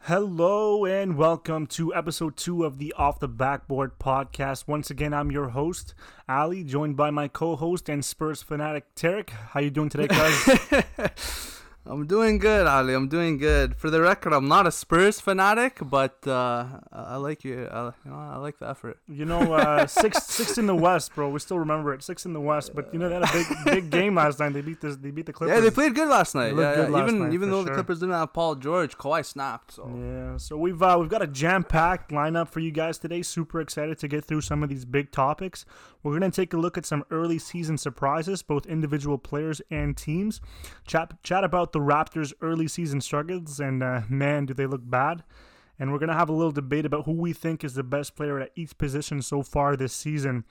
Hello and welcome to episode two of the Off the Backboard podcast. Once again, I'm your host, Ali, joined by my co-host and Spurs fanatic, Tarek. How you doing today, cuz? I'm doing good, Ali. I'm doing good. For the record, I'm not a Spurs fanatic, but uh, I like you. I, you know, I like the effort. You know, uh, six six in the West, bro. We still remember it. Six in the West, but you know they had a big big game last night. They beat this. They beat the Clippers. Yeah, they played good last night. Yeah, good yeah. last even night, even though sure. the Clippers didn't have Paul George, Kawhi snapped. So Yeah, so we've uh, we've got a jam packed lineup for you guys today. Super excited to get through some of these big topics. We're gonna take a look at some early season surprises, both individual players and teams. Chat chat about the Raptors' early season struggles, and uh, man, do they look bad. And we're gonna have a little debate about who we think is the best player at each position so far this season.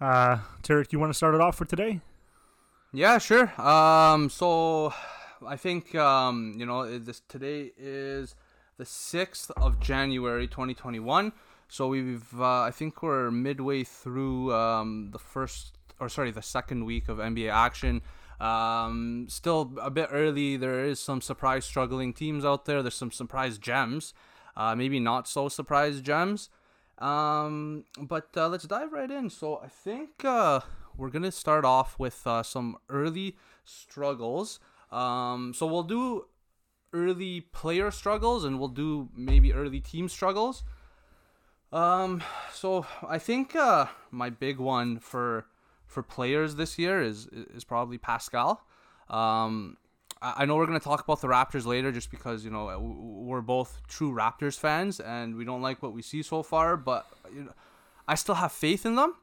Uh, Tarek, you want to start it off for today? yeah, sure. Um, so I think um, you know this today is the sixth of January, 2021. So we've uh, I think we're midway through um, the first or sorry the second week of NBA action. Um, still a bit early. There is some surprise struggling teams out there. There's some surprise gems, uh, maybe not so surprise gems. Um, but uh, let's dive right in. So I think uh, we're gonna start off with uh, some early struggles. Um, so we'll do early player struggles and we'll do maybe early team struggles. Um, so I think uh, my big one for for players this year is is probably Pascal. Um, I I know we're gonna talk about the Raptors later, just because you know we're both true Raptors fans and we don't like what we see so far. But you know, I still have faith in them.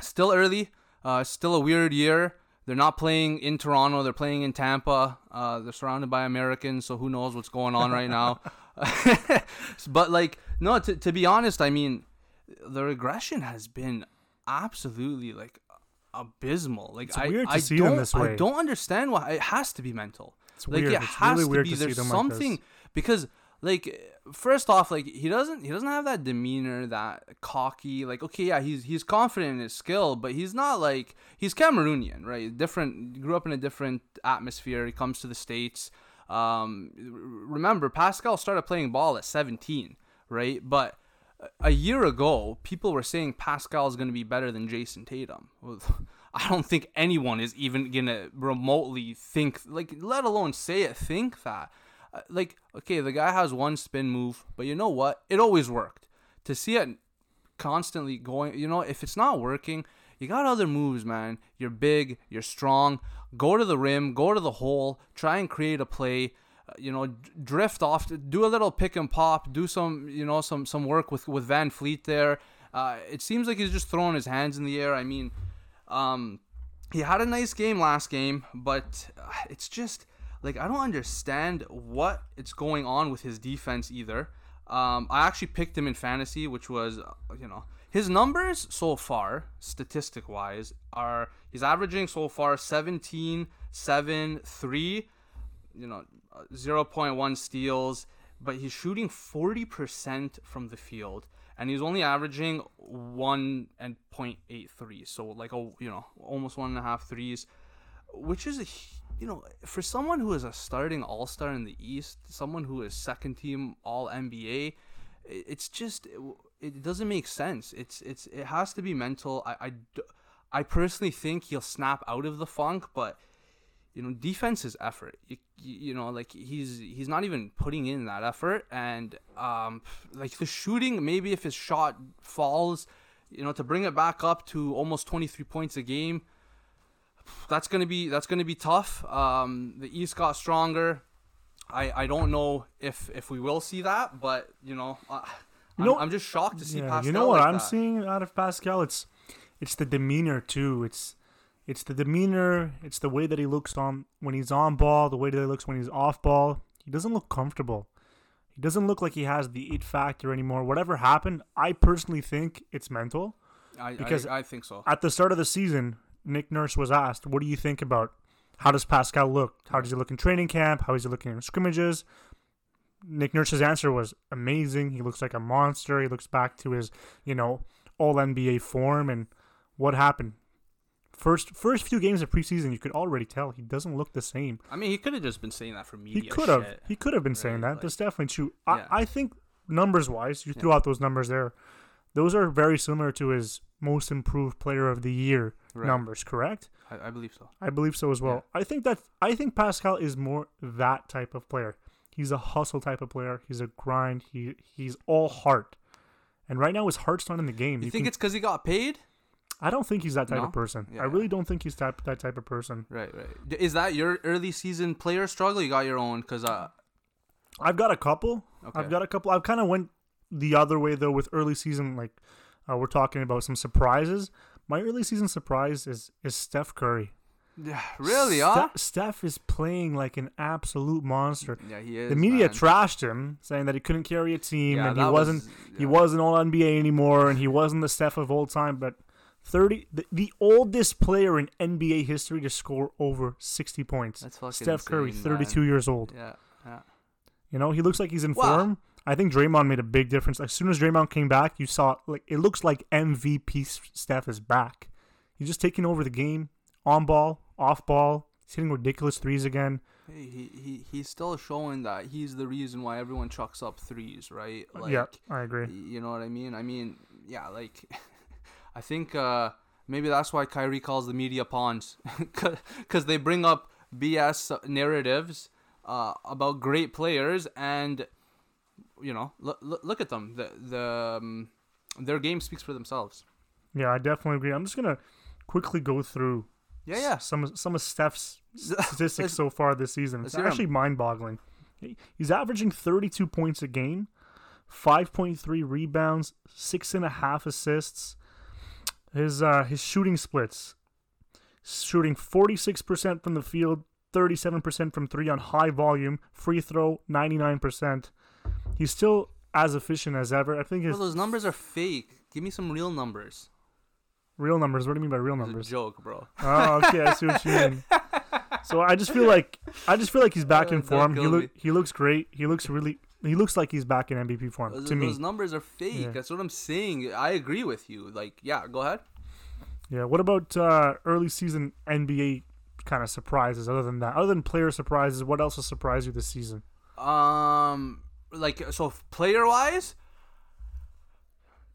Still early. Uh, still a weird year. They're not playing in Toronto. They're playing in Tampa. Uh, they're surrounded by Americans, so who knows what's going on right now. but like, no, to to be honest, I mean, the regression has been absolutely like abysmal. Like It's I, weird to I see them don't, I don't understand why it has to be mental. It's like weird. it It's has really to weird be. to see There's them like this. something because like first off, like he doesn't he doesn't have that demeanor, that cocky. Like okay, yeah, he's he's confident in his skill, but he's not like he's Cameroonian, right? Different. Grew up in a different atmosphere. He comes to the states. Um, remember, Pascal started playing ball at 17, right? But a year ago, people were saying Pascal is going to be better than Jayson Tatum. I don't think anyone is even going to remotely think, like, let alone say it, think that. Like, okay, the guy has one spin move, but you know what? It always worked. To see it constantly going, you know, if it's not working, you got other moves, man. You're big, you're strong. Go to the rim, go to the hole, try and create a play. Uh, you know, drift off, do a little pick and pop, do some, you know, some some work with with VanVleet there. Uh, it seems like he's just throwing his hands in the air. I mean, um, he had a nice game last game, but uh, it's just like I don't understand what it's going on with his defense either. Um, I actually picked him in fantasy, which was, uh, you know, his numbers so far, statistic wise, are he's averaging so far 17, 7, 3, you know, uh, 0.1 steals, but he's shooting 40% from the field. And he's only averaging one and point eight threes, so like a you know almost one and a half threes, which is a you know for someone who is a starting All Star in the East, someone who is second team All NBA, it's just it, doesn't make sense. It's it's it has to be mental. I I personally think he'll snap out of the funk, but you know defense is effort you, you know like he's he's not even putting in that effort and um like the shooting maybe if his shot falls you know to bring it back up to almost 23 points a game that's gonna be that's gonna be tough um the east got stronger i i don't know if if we will see that but you know uh, You I'm, know- I'm just shocked to see Yeah, Pascal you know what like I'm that. seeing out of Pascal? It's it's the demeanor too. It's it's the demeanor. It's the way that he looks on when he's on ball. The way that he looks when he's off ball. He doesn't look comfortable. He doesn't look like he has the it factor anymore. Whatever happened, I personally think it's mental. I, because I, I think so At the start of the season, Nick Nurse was asked, "What do you think about how does Pascal look? How does he look in training camp? How is he looking in scrimmages?" Nick Nurse's answer was amazing. He looks like a monster. He looks back to his, you know, all NBA form and what happened. First first few games of preseason, you could already tell he doesn't look the same. I mean, he could have just been saying that for media. He could have he could have been saying that. Like- That's definitely true. Yeah. I, I think numbers wise, you threw out those numbers there. Those are very similar to his most improved player of the year Right. numbers, correct? I, I believe so. I believe so as well. I think that I think Pascal is more that type of player. He's a hustle type of player. He's a grind. He he's all heart. And right now his heart's not in the game. You You think can- it's because he got paid? I don't think he's that type No? of person. Yeah. I really don't think he's that that type of person. Right, right. Is that your early season player struggle? You got your own? Because uh, I've got a couple. Okay. I've got a couple. I've kind of went the other way though with early season. Like uh, we're talking about some surprises. My early season surprise is is Steph Curry. yeah, really, Ste- huh? Steph is playing like an absolute monster. Yeah, he is. the media man. trashed him, saying that he couldn't carry a team Yeah, and he wasn't was- he wasn't all NBA anymore and he wasn't the Steph of old time. But thirty, the, the oldest player in NBA history to score over sixty points. That's fucking Steph Curry, insane, thirty-two man. years old. Yeah, yeah. You know, he looks like he's in Wow. form. I think Draymond made a big difference. As soon as Draymond came back, you saw like it looks like MVP Steph is back. He's just taking over the game, on ball, off ball. He's hitting ridiculous threes again. Hey, he, he he's still showing that he's the reason why everyone chucks up threes, right? Like, yeah, I agree. You know what I mean? I mean, yeah, like I think uh maybe that's why Kyrie calls the media pawns cuz they bring up BS narratives uh about great players and you know, look look at them. The the um, their game speaks for themselves. Yeah, I definitely agree. I'm just gonna quickly go through Yeah, yeah. some of- some of Steph's statistics so far this season. It's actually mind-boggling. He's averaging 32 points a game, 5.3 rebounds, six and a half assists. His uh, his shooting splits, shooting 46% from the field, 37% from three on high volume, free throw 99%. He's still as efficient as ever. I think his Bro, those numbers are fake. Give me some real numbers. real numbers. What do you mean by real It's a numbers? joke, bro. Oh, okay, I see what you mean. So I just feel like I just feel like he's back Uh, in don't form. He kill look he looks great. He looks really he looks like he's back in MVP form Those, to me. those numbers are fake. Yeah. That's what I'm saying. I agree with you. Like, yeah, go ahead. Yeah. What about uh, early season NBA kind of surprises? Other than that, other than player surprises, what else has surprised you this season? Um, like so, player wise,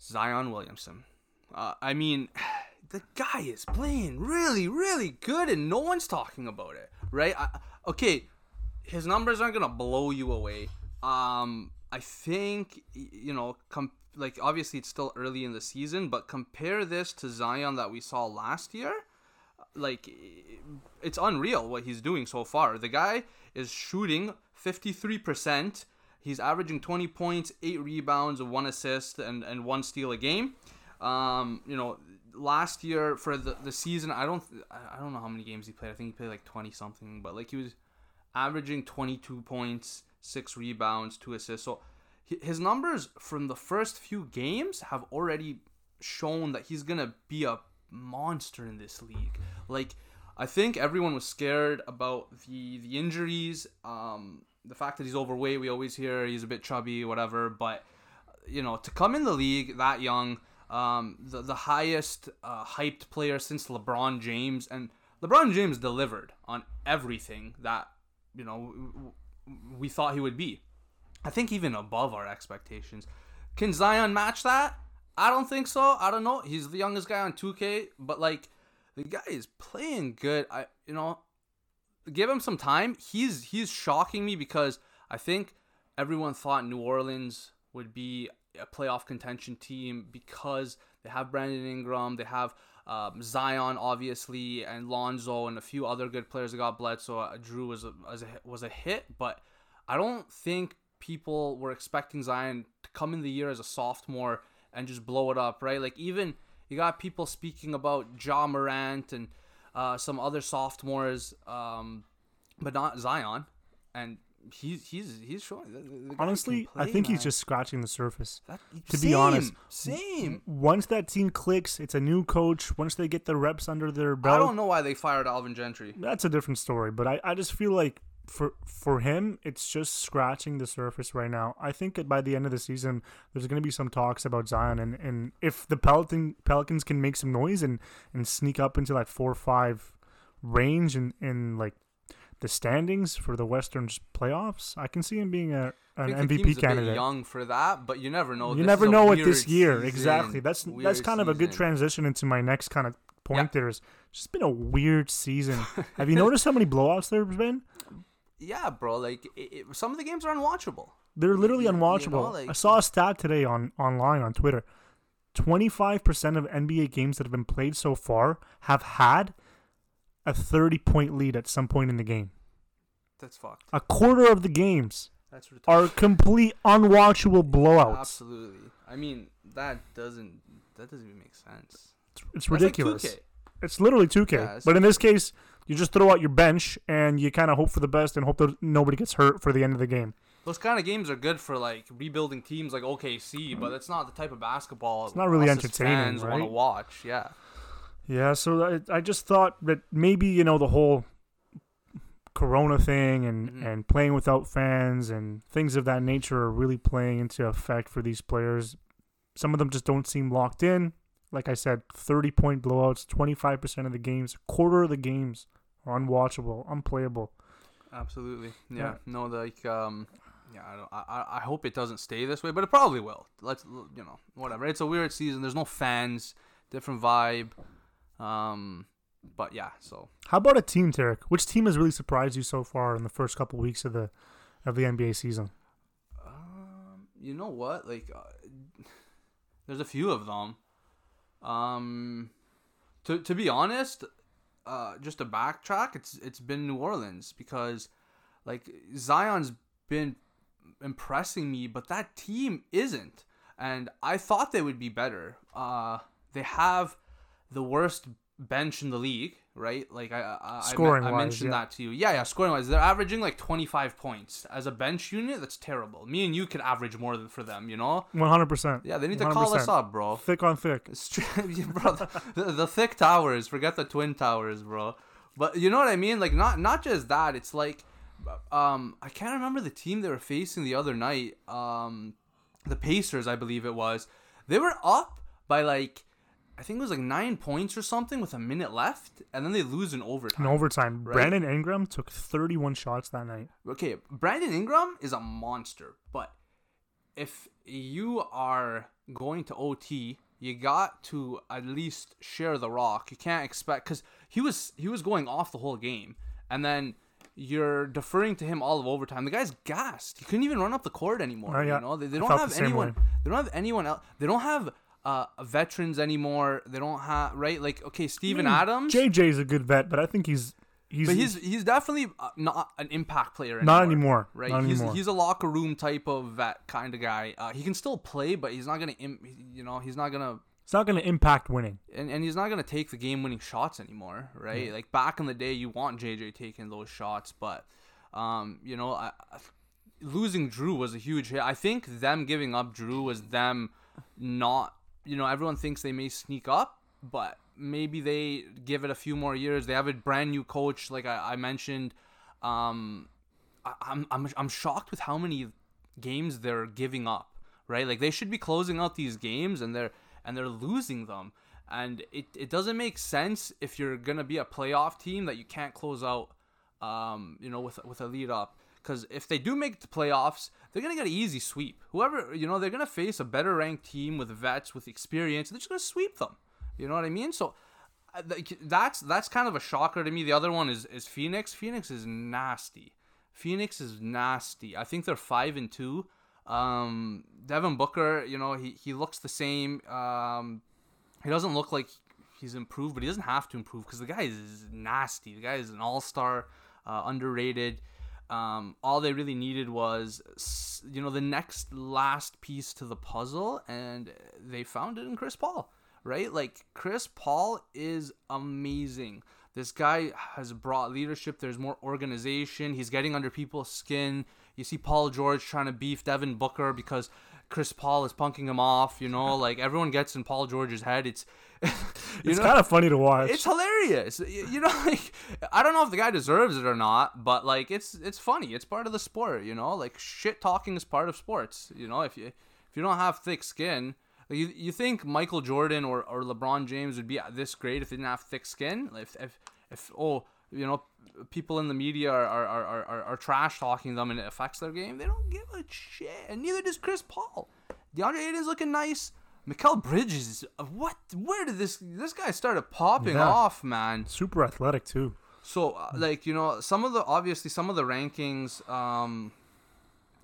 Zion Williamson. Uh, I mean, the guy is playing really, really good, and no one's talking about it, right? I, okay, his numbers aren't gonna blow you away. Um, I think you know, com- like obviously it's still early in the season, but compare this to Zion that we saw last year like it's unreal what he's doing so far. The guy is shooting 53%. He's averaging 20 points, 8 rebounds, 1 assist and and 1 steal a game. Um, you know, last year for the, the season, I don't I don't know how many games he played. I think he played like 20 something, but like he was averaging 22 points, 6 rebounds, 2 assists. So his numbers from the first few games have already shown that he's to be a monster in this league. Like I think everyone was scared about the the injuries, um, the fact that he's overweight. We always hear he's a bit chubby, whatever. But you know, to come in the league that young, um, the the highest uh, hyped player since LeBron James, and LeBron James delivered on everything that you know we thought he would be. I think even above our expectations. Can Zion match that? I don't think so. I don't know. He's the youngest guy on 2K, but like the guy is playing good. I you know, give him some time. He's he's shocking me because I think everyone thought New Orleans would be a playoff contention team because they have Brandon Ingram, they have um, Zion obviously, and Lonzo and a few other good players that got bled. So uh, Jrue was a, was a was a hit, but I don't think people were expecting Zion to come in the year as a sophomore and just blow it up, right? Like even you got people speaking about Ja Morant and uh, some other sophomores, um, but not Zion, and he's he's he's showing. the- the guy can Honestly, I play, think he's just scratching the surface. That- to be honest, same. Once that team clicks, it's a new coach. Once they get the reps under their belt, I don't know why they fired Alvin Gentry. that's a different story. But I, I just feel like for for him, it's just scratching the surface right now. I think that by the end of the season, there's going to be some talks about Zion, and, and if the Pelican Pelicans can make some noise and, and sneak up into that four or five range in, in like the standings for the Western playoffs, I can see him being a an I think the MVP team's a bit candidate. young for that, but you never know. you This never know what this year. season. Exactly. That's that's Weird kind of a good transition into my next kind of point. Yeah. There's just been a weird season. Have you noticed how many blowouts there's been? Yeah, bro. Like it, it, some of the games are unwatchable. They're literally you know, unwatchable. like- I saw a stat today on online on Twitter. Twenty-five percent of NBA games that have been played so far have had a thirty-point lead at some point in the game. That's fucked. A quarter of the games That's are complete unwatchable blowouts. Absolutely. I mean, that doesn't that doesn't even make sense. It's, it's like ridiculous. 2K. It's literally 2K. Yeah, it's but in this case, you just throw out your bench and you kind of hope for the best and hope that nobody gets hurt for the end of the game. Those kind of games are good for like rebuilding teams like OKC, but that's not the type of basketball. It's not really entertaining, Fans want to watch. Yeah. Yeah, so I, I just thought that maybe, you know, the whole corona thing and, Mhm. and playing without fans and things of that nature are really playing into effect for these players. Some of them just don't seem locked in. Like I said, 30 point blowouts, 25% of the games, a quarter of the games unwatchable, unplayable. Absolutely. Yeah. Yeah. No, like um, yeah. I, don't, I I- hope it doesn't stay this way, but it probably will. Let's you know whatever. It's a weird season. There's no fans. Different vibe. Um, but yeah. So How about a team, Tarek? Which team has really surprised you so far in the first couple weeks of the of the NBA season? um, you know what? Like, uh, there's a few of them. Um, to to be honest, uh, just to backtrack, it's it's been New Orleans because, like, Zion's been impressing me, but that team isn't, and I thought they would be better. Uh, they have the worst bench in the league, right? Like I, I, I, Scoring I wise, mentioned yeah. that to you. Yeah, yeah, scoring wise, they're averaging like 25 points as a bench unit. That's terrible. Me and you could average more than for them, you know? 100%. Yeah, they need to call us up, bro. Thick on thick. It's true, yeah, bro. The, the thick towers, forget the twin towers, bro. But you know what I mean? Like not not just that. It's like, um, I can't remember the team they were facing the other night. Um, the Pacers, I believe it was. They were up by like, I think it was like nine points or something with a minute left, and then they lose in overtime. In overtime, Right. Brandon Ingram took 31 shots that night. okay, Brandon Ingram is a monster, but if you are going to OT, you got to at least share the rock. You can't expect because he was he was going off the whole game, and then you're deferring to him all of overtime. The guy's gassed. He couldn't even run up the court anymore. Oh, yeah. You know they, they don't have anyone. way. They don't have anyone else. They don't have uh veterans anymore. They don't have right like okay Steven Adams. JJ's a good vet, but I think he's he's, But he's he's definitely uh, not an impact player anymore. not anymore. Right, Not he's anymore. he's a locker room type of vet kind of guy. Uh, he can still play, but he's not gonna, Im- you know, he's not gonna, it's not going to impact winning. and, and he's not gonna take the game winning shots anymore. Right, like back in the day, you want JJ taking those shots, but, um, you know, I, I- losing Jrue was a huge hit. I think them giving up Jrue was them not, you know, everyone thinks they may sneak up, but maybe they give it a few more years. They have a brand new coach, like I, I mentioned. Um, I, I'm I'm I'm shocked with how many games they're giving up. Right, like they should be closing out these games, and they're and they're losing them. And it, it doesn't make sense if you're gonna be a playoff team that you can't close out, um, you know, with with a lead up. Because if they do make the playoffs, they're gonna get an easy sweep. Whoever you know, they're gonna face a better ranked team with vets with experience. They're just gonna sweep them. You know what I mean? So uh, that's that's kind of a shocker to me. The other one is is Phoenix. Phoenix is nasty. Phoenix is nasty. I think they're five and two. Um, Devin Booker, you know, he, he looks the same. Um, he doesn't look like he's improved, but he doesn't have to improve because the guy is nasty. The guy is an all star, uh, underrated. Um, all they really needed was, you know, the next last piece to the puzzle, and they found it in Chris Paul, right? Like, Chris Paul is amazing. This guy has brought leadership. There's more organization. He's getting under people's skin. You see Paul George trying to beef Devin Booker because Chris Paul is punking him off. You know, like everyone gets in Paul George's head. It's it's know? kind of funny to watch. it's hilarious. You know, like I don't know if the guy deserves it or not, but like it's it's funny. It's part of the sport. You know, like shit talking is part of sports. You know, if you if you don't have thick skin, like, you you think Michael Jordan or, or LeBron James would be this great if they didn't have thick skin? If if if oh you know people in the media are are, are, are, are trash talking them and it affects their game, they don't give a shit, and neither does Chris Paul. DeAndre Ayton's looking nice. Mikal Bridges, what? Where did this this guy started popping Yeah. off, man? Super athletic too. So, uh, like you know, some of the obviously some of the rankings, um,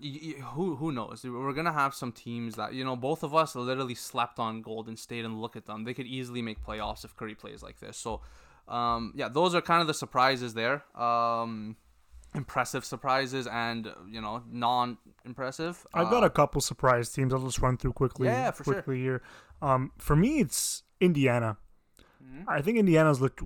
y- y- who who knows? We're gonna have some teams that you know both of us literally slept on Golden State and look at them. They could easily make playoffs if Curry plays like this. So, um, yeah, those are kind of the surprises there. Um, impressive surprises and you know non-impressive. I've got Uh, a couple surprise teams. I'll just run through quickly. Yeah, for sure. quickly here. Um, for me, it's Indiana. Mm-hmm. I think Indiana's looked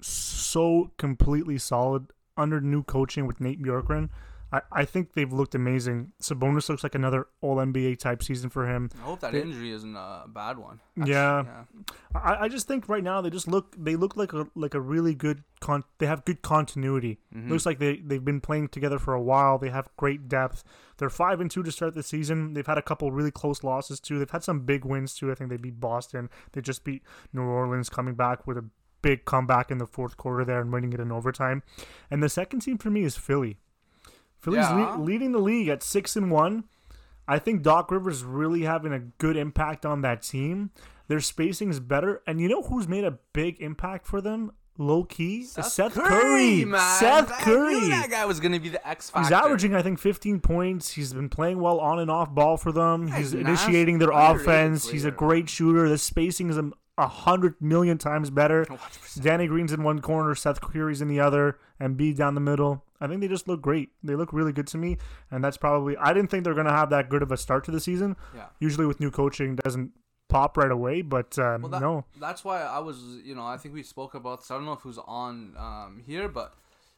so completely solid under new coaching with Nate Bjorkgren. I, I think they've looked amazing. Sabonis looks like another All NBA type season for him. I hope that they- injury isn't a bad one. Yeah. yeah. I, I just think right now they just look they look like a like a really good con they have good continuity. Mm-hmm. Looks like they they've been playing together for a while. They have great depth. They're five and two to start the season. They've had a couple really close losses too. They've had some big wins too. I think they beat Boston. They just beat New Orleans, coming back with a big comeback in the fourth quarter there and winning it in overtime. And the second team for me is Philly. Philly's Yeah. le- leading the league at six and one. I think Doc Rivers really having a good impact on that team. Their spacing is better, and you know who's made a big impact for them? Low key, Seth, Curry. man. Seth I Curry. that guy was gonna be the X factor. He's averaging, I think, 15 points. He's been playing well on and off ball for them. He's initiating their offense. He's a great shooter. The spacing is a, a hundred million times better. 100%. Danny Green's in one corner, Seth Curry's in the other, and B down the middle. I think they just look great. They look really good to me, and that's probably. I didn't think they're going to have that good of a start to the season. Yeah. Usually with new coaching, doesn't pop right away, but um, Well, that, no. That's why I was, you know, I think we spoke about this. I don't know if who's on um, here, but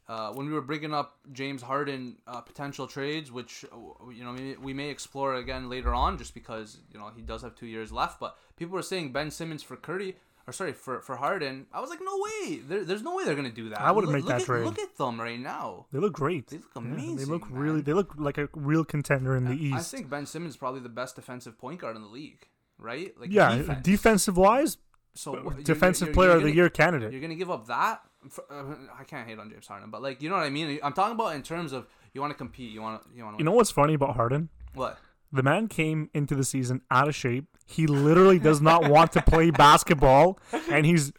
uh, when we were bringing up James Harden uh, potential trades, which uh, you know we, we may explore again later on, just because you know he does have two years left. But people were saying Ben Simmons for Curry, or sorry for for Harden. I was like, no way. There, there's no way they're gonna do that. I wouldn't Look- make look that at, trade. Look at them right now. They look great. They look Yeah, amazing. they look man. really. They look like a real contender in the East. I think Ben Simmons is probably the best defensive point guard in the league, right? Like yeah, defense. defensive wise, So what- you're- defensive you're- player you're of the gonna- year candidate. You're gonna give up that? For, uh, I can't hate on James Harden, but like you know what I mean. I'm talking about in terms of you want to compete. You want to. You want to. You know what's funny about Harden? what? The man came into the season out of shape. He literally does not want to play basketball, and he's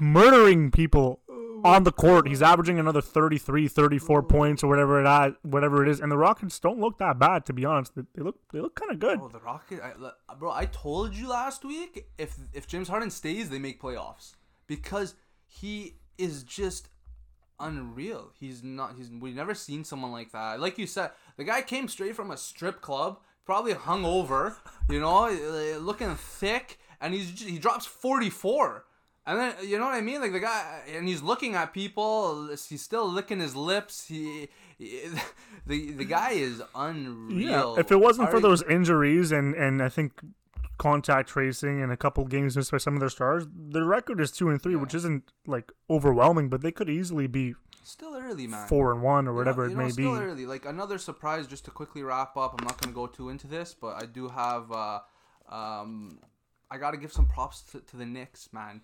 murdering people on the court. He's averaging another 33, 34 points or whatever it whatever it is. And the Rockets don't look that bad, to be honest. They, they look they look kind of good. Oh, the Rocket, I, bro. I told you last week if if James Harden stays, they make playoffs because he is just unreal. He's not. He's we've never seen someone like that. Like you said, the guy came straight from a strip club, probably hung over, you know, uh, looking thick, and he's he drops forty four. And then you know what I mean, like the guy, and he's looking at people. He's still licking his lips. He, he- the the guy is unreal. Yeah, if it wasn't for Are- those injuries and and I think contact tracing and a couple games missed by some of their stars, their record is two and three, which isn't like overwhelming, but they could easily be Still early, man. four and one or You whatever it know, may still be. early. Like another surprise, just to quickly wrap up. I'm not gonna go too into this, but I do have. Uh, um, I gotta give some props to, to the Knicks, man.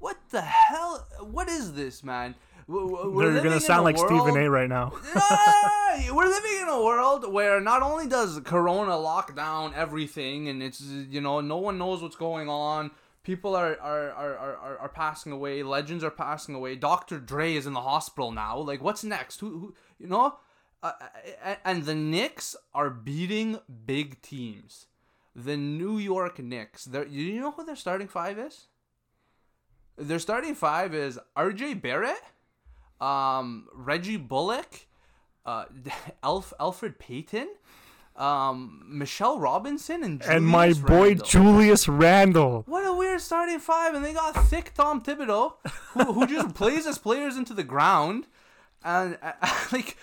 What the hell? What is this, man? We're You're gonna sound like Stephen A. right now. We're living in a world where not only does Corona lock down everything, and it's you know no one knows what's going on. People are are, are, are, are- passing away. Legends are passing away. Dr. Dre is in the hospital now. Like, what's next? Who, who you know? Uh, and, and the Knicks are beating big teams. The New York Knicks. They're, you know who their starting five is? Their starting five is R.J. Barrett, um, Reggie Bullock, uh, Alf, Elfrid Payton, um, Mitchell Robinson, and and my Julius boy. Julius Randle. What a weird starting five, and they got thick Tom Thibodeau, who, who just plays his players into the ground. And uh, like,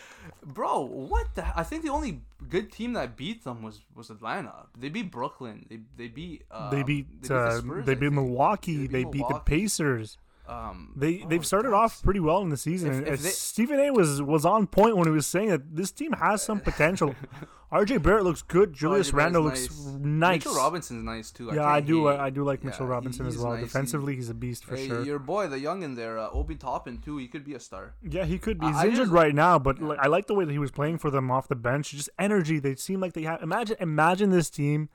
bro, what the? I think the only good team that beat them was was Atlanta. They beat Brooklyn. They they beat. Uh, they beat the uh, Spurs, they beat. Milwaukee. They They beat beat the Pacers. Um, They oh, they've started off pretty well in the season. If- if uh, they- Stephen A was was on point when he was saying that this team has some potential. R.J. Barrett looks good. Julius Oh, Randle looks nice. Mitchell Robinson's nice too. yeah, I do. hate- I, I do like yeah, Mitchell he- Robinson as well. nice. Defensively, he's a beast for Hey, sure. Your boy, the young in there, uh, Obi Toppin too. He could be a star. Yeah, he could be. He's I injured just- right now, but like, I like the way that he was playing for them off the bench. Just energy. They seem like they have. Imagine, imagine this team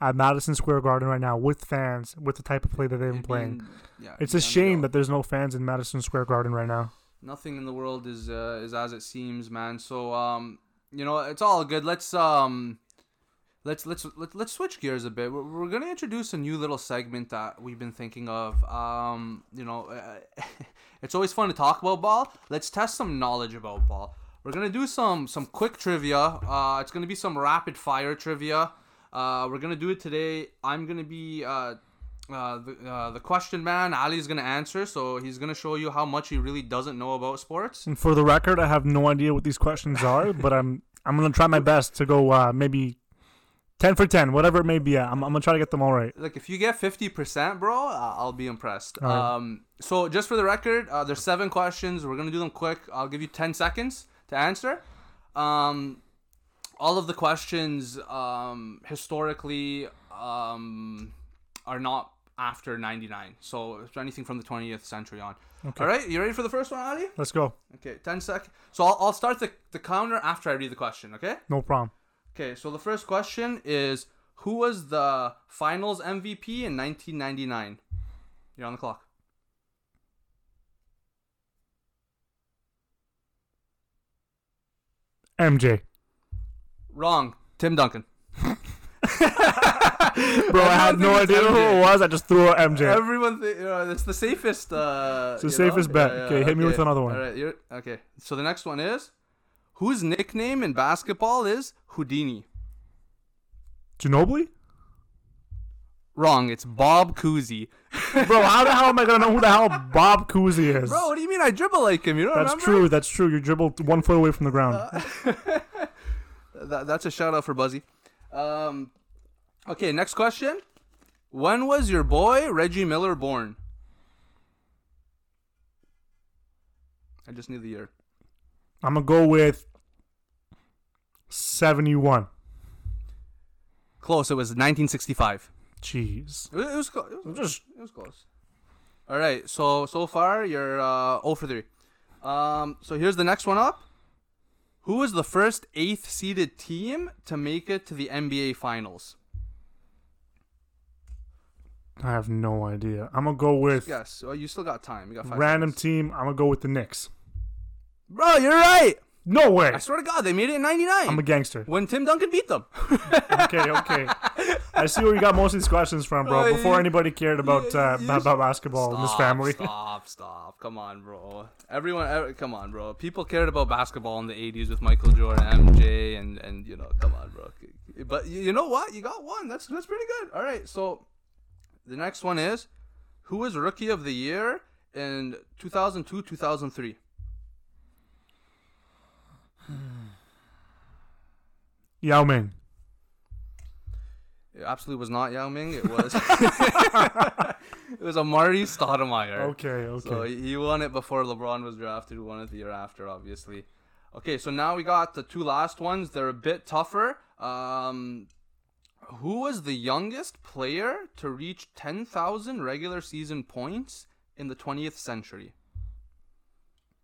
at Madison Square Garden right now with fans, with the type of play that they've been playing. in- yeah, It's a shame that there's no fans in Madison Square Garden right now. nothing in the world is uh, is as it seems, man. So um, you know, it's all good. Let's um, let's let's let's, let's switch gears a bit. We're, we're gonna introduce a new little segment that we've been thinking of. Um, you know, uh, it's always fun to talk about ball. Let's test some knowledge about ball. We're gonna do some some quick trivia. Uh, it's gonna be some rapid fire trivia. Uh, we're gonna do it today. I'm gonna be uh, uh, the uh, the question man. Ali's gonna answer, so he's gonna show you how much he really doesn't know about sports. And for the record, I have no idea what these questions are, but I'm I'm gonna try my best to go uh, maybe ten for ten, whatever it may be. I'm I'm gonna try to get them all right. Like if you get fifty percent, bro, I'll be impressed. Right. Um, so just for the record, uh, there's seven questions. We're gonna do them quick. I'll give you ten seconds to answer. Um, all of the questions, um, historically, um, are not after '99. So anything from the 20th century on. Okay. All right, you ready for the first one, Ali? Let's go. Okay, 10 sec. So I'll, I'll start the, the counter after I read the question, okay? No problem. Okay, so the first question is Who was the finals MVP in 1999? You're on the clock. MJ. Wrong. Tim Duncan. Bro, I had no idea it's who it was. I just threw out MJ. Everyone, th- uh, it's the safest. Uh, It's the you know? safest bet. Okay, hit me with another one. All right, you're, okay. So the next one is Whose nickname in basketball is Houdini? Ginobili? Wrong. It's Bob Cousy. Bro, how the hell am I gonna know who the hell Bob Cousy is? Bro, what do you mean? I dribble like him. You don't that's remember? true. That's true. You dribbled one foot away from the ground. That, that's a shout out for Buzzy. Um, okay, next question. When was your boy Reggie Miller born? I just need the year. I'm gonna go with seventy-one. Close. It was 1965. Jeez. It was, it was, clo- it was, Just it was close. All right. So so far you're uh, 0 for 3. Um, so here's the next one up. Who was the first eighth seeded team to make it to the NBA Finals? I have no idea. I'm gonna go with Yes. Well, you still got time. You got five. random seconds. team. I'm gonna go with the Knicks. Bro, you're right. No way. I swear to God, they made it in '99 I'm a gangster. when Tim Duncan beat them. Okay, okay. I see where you got most of these questions from, bro. Before anybody cared about uh, about basketball in this family. Stop, stop. Come on, bro. Everyone, ev- come on, bro. People cared about basketball in the 80s with Michael Jordan, MJ, and, and you know, come on, bro. But you you know what? You got one. That's, that's pretty good. All right, so the next one is Who was Rookie of the Year in 2002 2003? Yao Ming. It absolutely was not Yao Ming. It was it was Amar'e Stoudemire. Okay, okay. So he won it before LeBron was drafted. Won it the year after, obviously. Okay, so now we got the two last ones. They're a bit tougher. Um, who was the youngest player to reach 10,000 regular season points in the 20th century?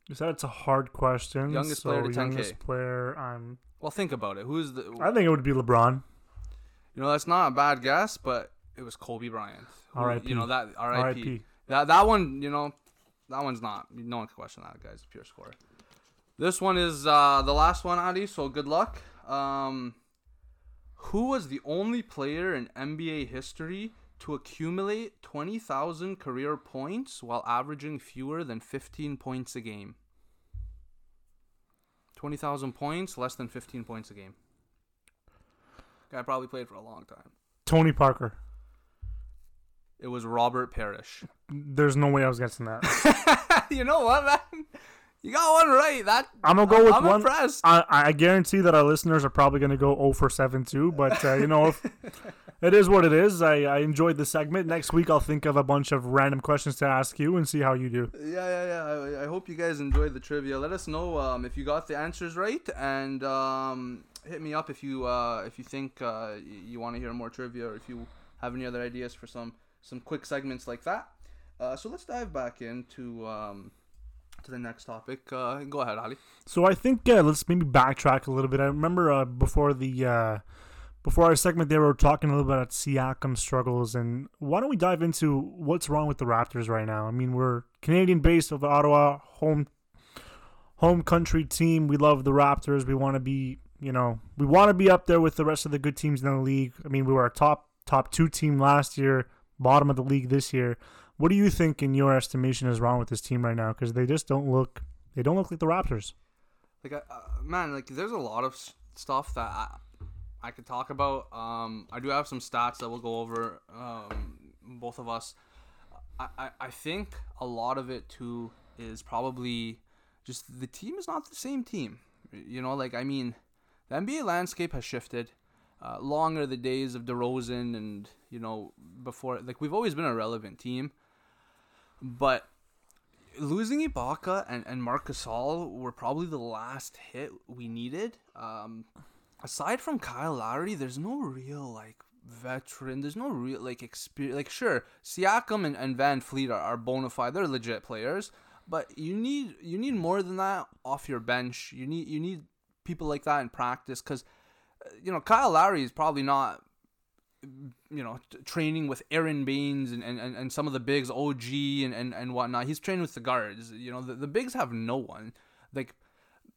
You said it's a hard question. Youngest so player to 10K. youngest player. I'm. Well, think about it. Who's the? I think it would be LeBron. You know, that's not a bad guess, but it was Kobe Bryant. Who- R.I.P.. You know that R.I.P. R.I.P.. That that one, you know, that one's not. No one can question that guy's a pure scorer. This one is uh, the last one, Ali. So good luck. Um, who was the only player in NBA history to accumulate twenty thousand career points while averaging fewer than fifteen points a game? Twenty thousand points, less than fifteen points a game. Guy probably played for a long time. Tony Parker. It was Robert Parish. There's no way I was guessing that. you know what, man? You got one right. That I'm gonna go with I'm one. impressed. I, I guarantee that our listeners are probably gonna go 0 for 7 too. But uh, you know, if, it is what it is. I, I enjoyed the segment. Next week I'll think of a bunch of random questions to ask you and see how you do. Yeah, yeah, yeah. I, I hope you guys enjoyed the trivia. Let us know um, if you got the answers right, and um, hit me up if you uh, if you think uh, you want to hear more trivia, or if you have any other ideas for some some quick segments like that. Uh, so let's dive back into um, to the next topic. Uh, go ahead, Ali. So I think uh, let's maybe backtrack a little bit. I remember uh, before the uh, before our segment, they were talking a little bit about Siakam struggles, and why don't we dive into what's wrong with the Raptors right now? I mean, we're Canadian based of Ottawa, home home country team. We love the Raptors. We want to be, you know, we want to be up there with the rest of the good teams in the league. I mean, we were a top top two team last year, bottom of the league this year. What do you think, in your estimation, is wrong with this team right now? Because they just don't look they don't look like the Raptors. Like, uh, man, like there's a lot of stuff that I, I could talk about. Um, I do have some stats that we'll go over. Um, both of us. I, I, I think a lot of it too is probably just the team is not the same team. You know, like I mean, the NBA landscape has shifted. Uh, long are the days of DeRozan and you know before like we've always been a relevant team, but losing Ibaka and, and Marc Gasol were probably the last hit we needed. Um, aside from Kyle Lowry, there's no real like veteran. There's no real like experience. Like sure, Siakam and, and VanVleet are, are bona fide. They're legit players, but you need you need more than that off your bench. You need you need people like that in practice because uh, you know Kyle Lowry is probably not you know, training with Aron Baynes and, and, and, some of the bigs, OG and, and, and whatnot. He's training with the guards. You know, the, the bigs have no one. Like,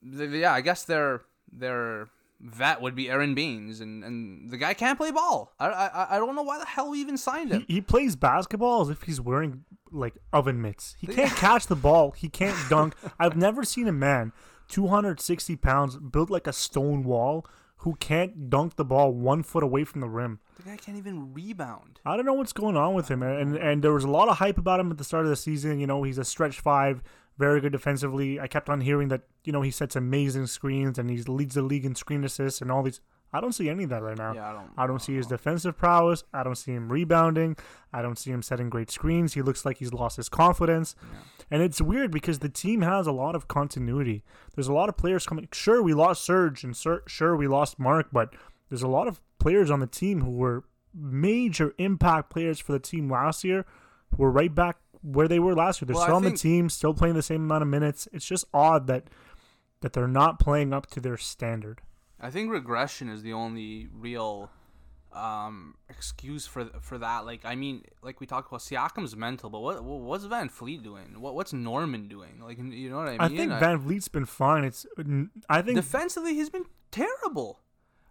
the, yeah, I guess their their vet would be Aron Baynes, and, and the guy can't play ball. I, I I don't know why the hell we even signed him. He, he plays basketball as if he's wearing like oven mitts. He can't catch the ball. He can't dunk. I've never seen a man 260 pounds built like a stone wall who can't dunk the ball one foot away from the rim. The guy can't even rebound. I don't know what's going on with him, and and there was a lot of hype about him at the start of the season. You know, he's a stretch five, very good defensively. I kept on hearing that you know he sets amazing screens and he leads the league in screen assists and all these. I don't see any of that right now. Yeah, I don't. I don't see his defensive prowess. I don't see him rebounding. I don't see him setting great screens. He looks like he's lost his confidence. And it's weird because the team has a lot of continuity. There's a lot of players coming. Sure, we lost Serge and sur- sure, we lost Mark, but there's a lot of players on the team who were major impact players for the team last year who are right back where they were last year. They're Well, I still on think- the team, still playing the same amount of minutes. It's just odd that that they're not playing up to their standard. I think regression is the only real um, excuse for for that. Like, I mean, like we talked about, Siakam's mental, but what what- what's VanVleet doing? What what's Norman doing? Like, you know what I mean? I think Van Vliet's been fine. It's I think defensively, he's been terrible.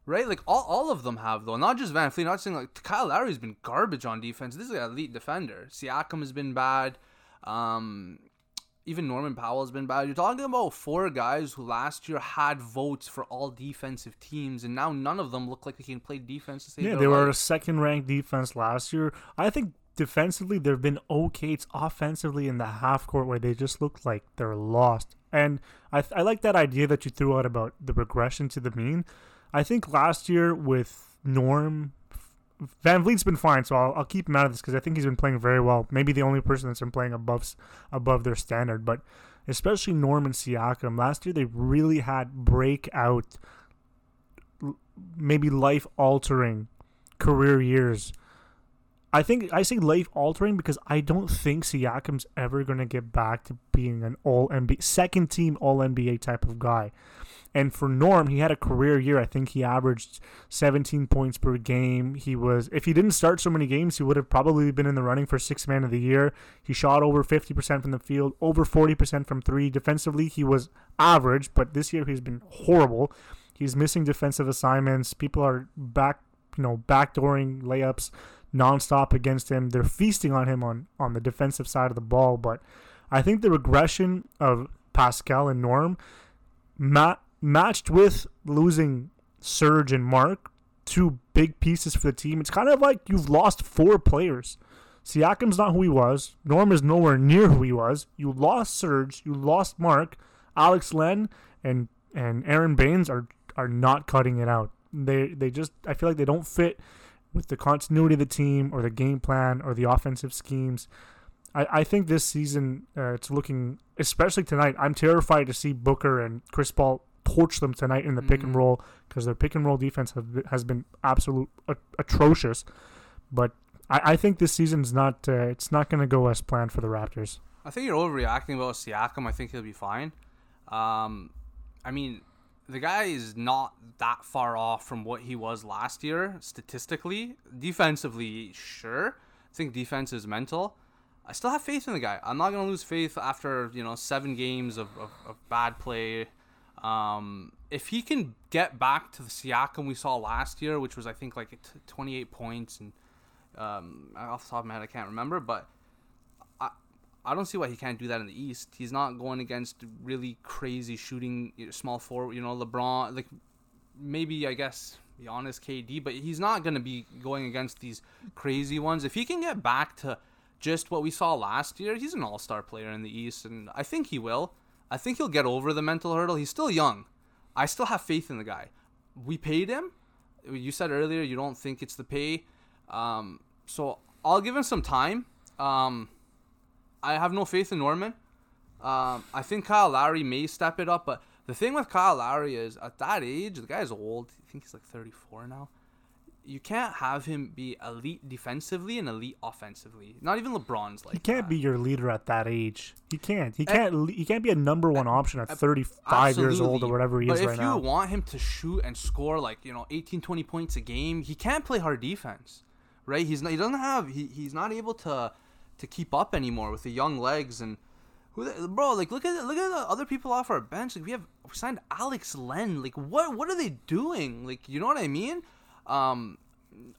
Right, like all, all of them have though. Not just VanVleet. Not saying like Kyle Lowry's been garbage on defense. This is an elite defender. Siakam has been bad. Um, even Norman Powell's been bad. You're talking about four guys who last year had votes for all defensive teams, and now none of them look like they can play defense. To save Yeah, they were a second ranked defense last year. I think defensively they've been okay. It's offensively in the half court where they just look like they're lost. And I, I like that idea that you threw out about the regression to the mean. I think last year with Norm, VanVleet's been fine, so I'll, I'll keep him out of this because I think he's been playing very well. Maybe the only person that's been playing above above their standard, but especially Norm and Siakam. Last year they really had breakout, maybe life altering career years. I think I say life altering because I don't think Siakam's ever going to get back to being an all NBA second team all NBA type of guy. And for Norm, he had a career year. I think he averaged 17 points per game. He was if he didn't start so many games, he would have probably been in the running for sixth man of the year. He shot over 50% from the field, over 40% from 3. Defensively, he was average, but this year he's been horrible. He's missing defensive assignments. People are back, you know, backdooring layups nonstop against him. They're feasting on him on on the defensive side of the ball, but I think the regression of Pascal and Norm ma- matched with losing Serge and Mark, two big pieces for the team. It's kind of like you've lost four players. Siakam's not who he was. Norm is nowhere near who he was. You lost Serge. You lost Mark. Alex Len and and Aron Baynes are are not cutting it out. They they just I feel like they don't fit with the continuity of the team or the game plan or the offensive schemes. I, I think this season uh, it's looking, especially tonight. I'm terrified to see Booker and Chris Paul torch them tonight in the pick and Mhm. roll because their pick and roll defense have, has been absolute atrocious. But I, I think this season's not uh, it's not going to go as planned for the Raptors. I think you're overreacting about Siakam. I think he'll be fine. Um, I mean, the guy is not that far off from what he was last year statistically. Defensively, sure. I think defense is mental. I still have faith in the guy. I'm not gonna lose faith after you know seven games of, of, of bad play. Um, if he can get back to the Siakam we saw last year, which was I think like t- 28 points and um, off the top of my head I can't remember, but I I don't see why he can't do that in the East. He's not going against really crazy shooting small forward, you know, LeBron. Like maybe I guess Giannis, KD, but he's not going to be going against these crazy ones. If he can get back to just what we saw last year, he's an all-star player in the East, and I think he will. I think he'll get over the mental hurdle. He's still young. I still have faith in the guy. We paid him. You said earlier you don't think it's the pay, um, so I'll give him some time. Um, I have no faith in Norman. Um, I think Kyle Lowry may step it up, but the thing with Kyle Lowry is at that age, the guy's old. I think he's like 34 now. You can't have him be elite defensively and elite offensively. Not even LeBron's like He can't that. be your leader at that age. He can't. He eh, can't. le- He can't be a number one eh, option at eh, 35 years old or whatever he but is right now. if you want him to shoot and score like you know 18 20 points a game he can't play hard defense right he's not he doesn't have he, he's not able to to keep up anymore with the young legs and who the, bro like look at look at the other people off our bench like we have we signed Alex Len like what what are they doing like you know what I mean um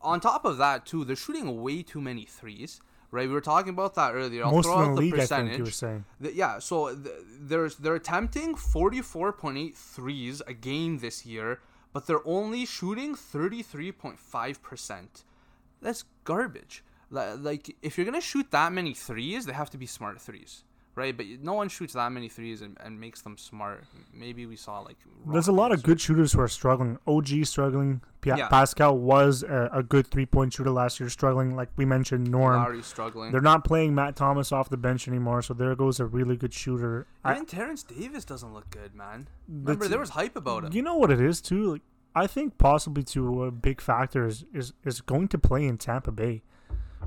on top of that too they're shooting way too many threes right we were talking about that earlier I'll Most throw out the league, percentage you were saying. the, yeah, so th- there's they're attempting 44.8 threes a game this year, but they're only shooting 33.5%. That's garbage. Like if you're going to shoot that many threes, they have to be smart threes, right? But no one shoots that many threes and, and makes them smart. Maybe we saw like There's a lot of good shooters who are struggling. OG struggling. P- Yeah. Pascal was a, a good three point shooter last year, struggling. Like we mentioned, Norm. Lowry struggling. They're not playing Matt Thomas off the bench anymore, so there goes a really good shooter. I, Terrence Davis doesn't look good, man. Remember That's- there was hype about him. you know what it is too. Like, I think possibly to a big factor is, is is going to play in Tampa Bay,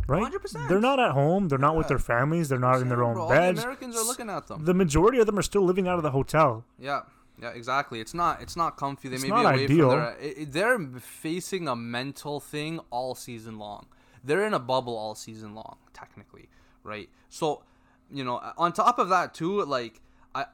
right? 100%. They're not at home. They're not with their families. They're not in their own bro, all beds. The Americans are looking at them. The majority of them are still living out of the hotel. Yeah, yeah, exactly. It's not it's not comfy. They It's may not be away ideal. from their. It, it- they're facing a mental thing all season long. They're in a bubble all season long, technically, right? So, you know, uh, on top of that too, like I,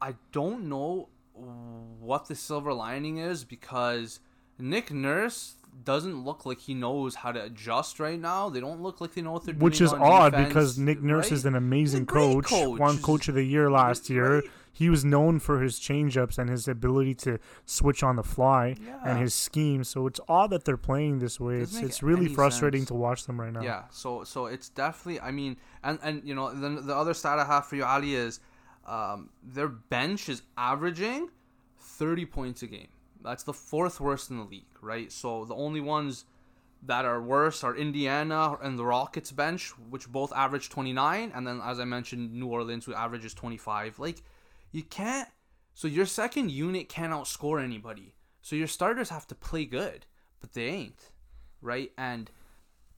I don't know what the silver lining is because Nick Nurse doesn't look like he knows how to adjust right now. They don't look like they know what they're doing. Which is odd defense, because Nick Nurse right? is an amazing He's great coach, coach. won Coach of the Year last year. right? He was known for his changeups and his ability to switch on the fly Yeah. and his scheme. So it's odd that they're playing this way. Doesn't It's it's really frustrating sense. to watch them right now. Yeah, so so it's definitely. I mean, and and you know, then the other stat I have for you, Ali, is um, their bench is averaging thirty points a game. That's the fourth worst in the league, right? So the only ones that are worse are Indiana and the Rockets bench, which both average twenty nine, and then as I mentioned, New Orleans, who averages twenty five. Like, you can't. So your second unit can't outscore anybody. So your starters have to play good, but they ain't, right? And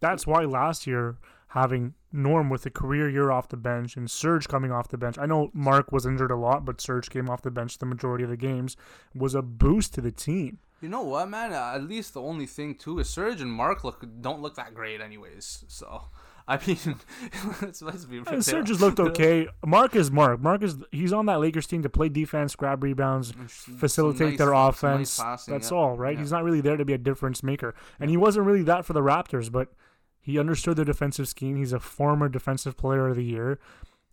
That's why last year having Norm with a career year off the bench and Serge coming off the bench. I know Mark was injured a lot, but Serge came off the bench the majority of the games. Was a boost to the team. You know what, man? Uh, at least the only thing too is Serge and Mark look don't look that great, anyways. So, I mean, let's, let's be real. And Serge has looked okay. Mark is Mark. Mark is he's on that Lakers team to play defense, grab rebounds, facilitate nice- their some nice offense. passing, That's yeah. all, right? Yeah. He's not really there to be a difference maker, and he wasn't really that for the Raptors. But he understood their defensive scheme. He's a former defensive player of the year.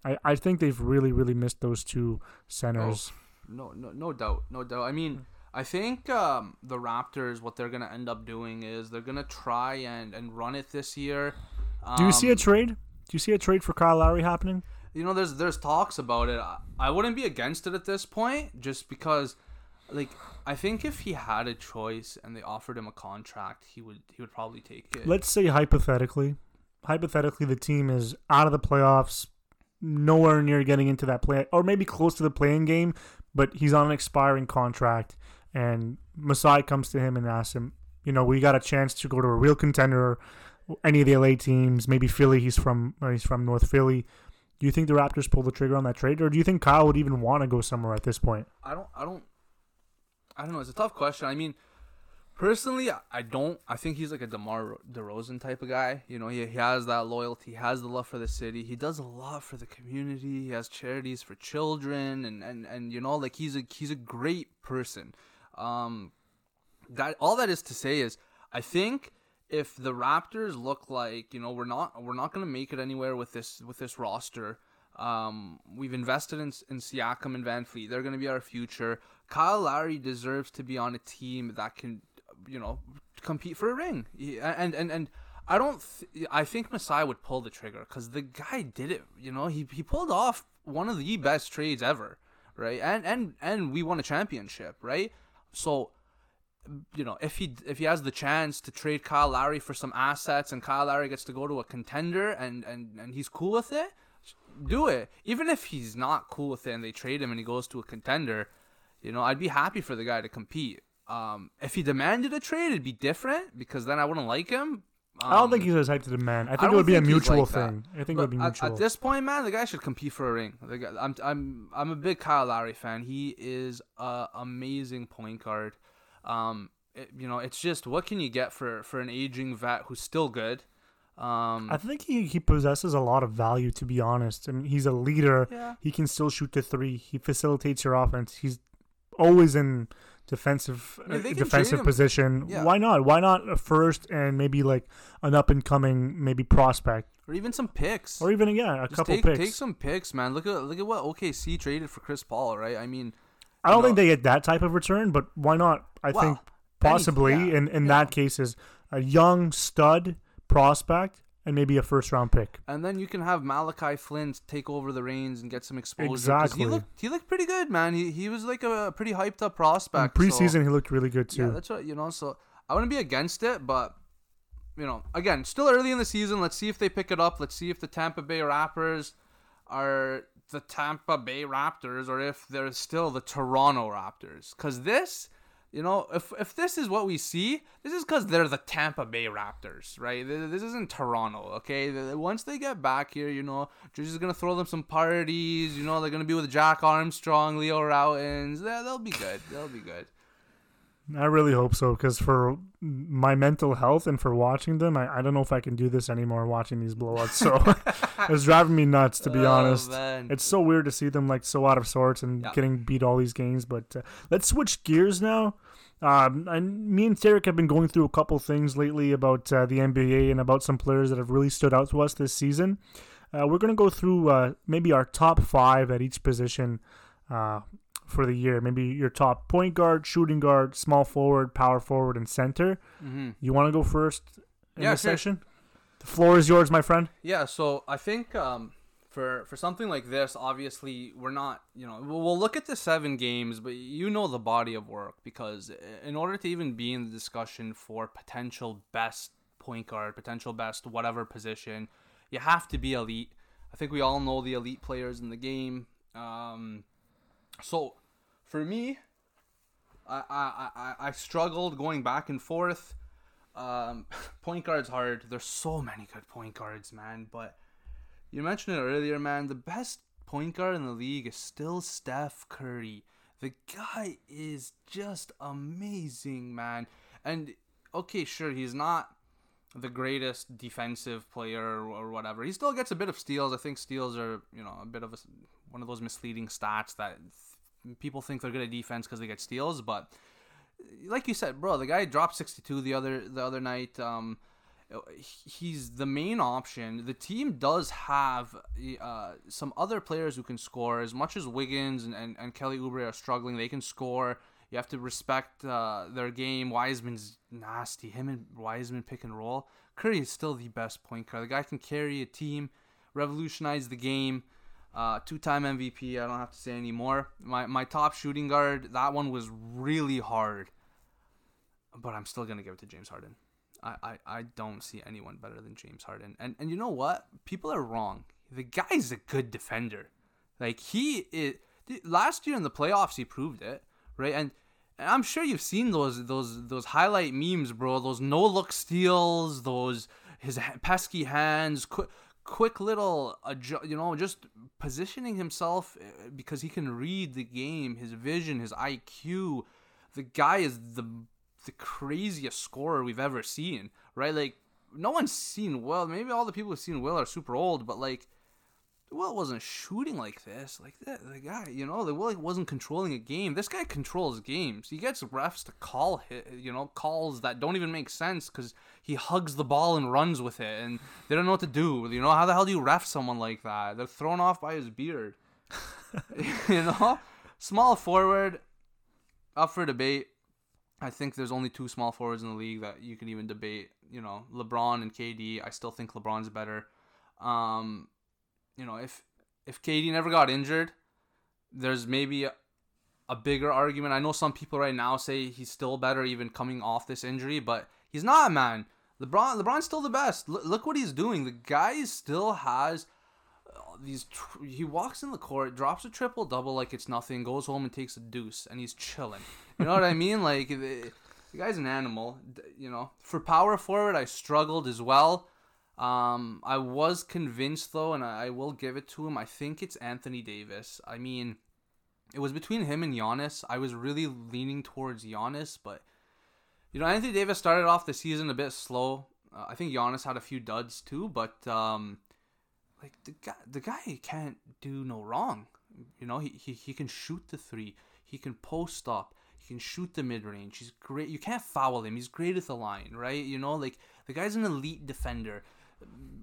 I, I think they've really really missed those two centers. No, no, no doubt, no doubt. I mean, I think um, the Raptors, what they're gonna end up doing is they're gonna try and and run it this year. Um, Do you see a trade? Do you see a trade for Kyle Lowry happening? you know, there's there's talks about it. I, I wouldn't be against it at this point, just because, like, I think if he had a choice and they offered him a contract, he would he would probably take it. Let's say hypothetically, hypothetically the team is out of the playoffs, nowhere near getting into that play, or maybe close to the playing game, but he's on an expiring contract, and Masai comes to him and asks him, you know, we got a chance to go to a real contender, any of the LA teams, maybe Philly. He's from uh, he's from North Philly. Do you think the Raptors pull the trigger on that trade, or do you think Kyle would even want to go somewhere at this point? I don't. I don't. I don't know. It's a tough question. I mean, personally, I don't. I think he's like a Demar Derozan type of guy. You know, he, he has that loyalty, he has the love for the city. He does a lot for the community. He has charities for children, and and and you know, like he's a he's a great person. Um, that all that is to say is, I think if the Raptors look like you know we're not we're not gonna make it anywhere with this with this roster. Um, we've invested in in Siakam and VanVleet. They're gonna be our future. Kyle Lowry deserves to be on a team that can, you know, compete for a ring. And and and I don't. Th- I think Masai would pull the trigger because the guy did it. You know, he he pulled off one of the best trades ever, right? And and and we won a championship, right? So you know, if he if he has the chance to trade Kyle Lowry for some assets and Kyle Lowry gets to go to a contender and and and he's cool with it, do it. Even if he's not cool with it and they trade him and he goes to a contender, you know, I'd be happy for the guy to compete. Um, if he demanded a trade, it'd be different because then I wouldn't like him. Um, I don't think he's as hyped to demand. I think I it would be a mutual like thing. I think but it would be mutual. At, at, this point, man, the guy should compete for a ring. Guy, I'm I'm I'm a big Kyle Lowry fan. He is a amazing point guard. Um, it, you know, it's just what can you get for for an aging vet who's still good. Um, I think he, he possesses a lot of value. To be honest, I mean, he's a leader. Yeah. He can still shoot the three. He facilitates your offense. He's always in defensive uh, defensive position. Yeah. Why not? Why not a first and maybe like an up and coming maybe prospect or even some picks or even yeah a Just couple take, picks. Take some picks, man. Look at look at what OKC traded for Chris Paul, right? I mean, I don't know, think they get that type of return, but why not? I well, think possibly yeah, in in yeah. that case is a young stud prospect and maybe a first round pick. And then you can have Malachi Flynn take over the reins and get some exposure. Exactly. He looked he looked pretty good, man. He he was like a pretty hyped up prospect. In preseason, so, he looked really good too. Yeah, that's right. you know. So I wouldn't be against it, but you know, again, still early in the season. Let's see if they pick it up. Let's see if the Tampa Bay Raptors are the Tampa Bay Raptors or if they're still the Toronto Raptors. Because this you know, if if this is what we see, this is because they're the Tampa Bay Raptors, right? This isn't Toronto, okay? Once they get back here, you know, Jersey's gonna throw them some parties. You know, they're gonna be with Jack Armstrong, Leo Rautins. Yeah, they'll be good. They'll be good. I really hope so because for my mental health and for watching them, I, I don't know if I can do this anymore watching these blowouts. So it's driving me nuts to be oh, honest. Man. It's so weird to see them like so out of sorts and yeah. getting beat all these games. But uh, let's switch gears now. Um, and me and Tarek have been going through a couple things lately about uh, the NBA and about some players that have really stood out to us this season. Uh, we're going to go through uh, maybe our top five at each position uh, for the year. Maybe your top point guard, shooting guard, small forward, power forward, and center. Mm-hmm. You want to go first in yeah, this sure. session? The floor is yours, my friend. Yeah, so I think um, for for something like this, obviously we're not, you know, we'll look at the seven games, but you know the body of work because in order to even be in the discussion for potential best point guard, potential best whatever position, you have to be elite. I think we all know the elite players in the game. Um, so for me, I, I, I, I struggled going back and forth. Um, point guard's hard. There's so many good point guards, man. But you mentioned it earlier, man. The best point guard in the league is still Steph Curry. The guy is just amazing, man. And okay, sure, he's not the greatest defensive player or whatever. He still gets a bit of steals. I think steals are, you know, a bit of a, one of those misleading stats that people think they're good at defense because they get steals, but like you said, bro, the guy dropped 62 the other the other night. Um, he's the main option. The team does have uh, some other players who can score. As much as Wiggins and, and, and Kelly Oubre are struggling, they can score. You have to respect uh, their game. Wiseman's nasty. Him and Wiseman pick and roll. Curry is still the best point guard. The guy can carry a team, revolutionize the game. Uh, two-time MVP. I don't have to say anymore. My my top shooting guard. That one was really hard, but I'm still gonna give it to James Harden. I, I, I don't see anyone better than James Harden. And and you know what? People are wrong. The guy's a good defender. Like he is. Last year in the playoffs, he proved it, right? And, and I'm sure you've seen those those those highlight memes, bro. Those no look steals, those his pesky hands, quick quick little, you know, just positioning himself eh, because he can read the game, his vision, his IQ. The guy is the the craziest scorer we've ever seen, right? Like no one's seen Wilt. Maybe all the people who've seen Wilt are super old, but like Wilt wasn't shooting like this. Like that, the guy, you know, the Wilt wasn't controlling a game. This guy controls games. He gets refs to call hit, you know, calls that don't even make sense because he hugs the ball and runs with it, and they don't know what to do. You know, how the hell do you ref someone like that? They're thrown off by his beard. you know, small forward, up for debate. I think there's only two small forwards in the league that you can even debate. You know, LeBron and KD. I still think LeBron's better. Um, you know, if if KD never got injured, there's maybe a, a bigger argument. I know some people right now say he's still better even coming off this injury, but he's not, man. LeBron LeBron's still the best. L- look what he's doing. The guy still has uh, these tr- he walks in the court, drops a triple double like it's nothing, goes home and takes a deuce and he's chilling. You know what I mean? Like the, the guy's an animal, you know. For power forward, I struggled as well. Um, I was convinced though, and I, will give it to him. I think it's Anthony Davis. I mean, it was between him and Giannis. I was really leaning towards Giannis, but you know, Anthony Davis started off the season a bit slow. Uh, I think Giannis had a few duds too, but um, like the guy, the guy can't do no wrong. You know, he, he he can shoot the three. He can post up. He can shoot the mid range. He's great. You can't foul him. He's great at the line, right? You know, like the guy's an elite defender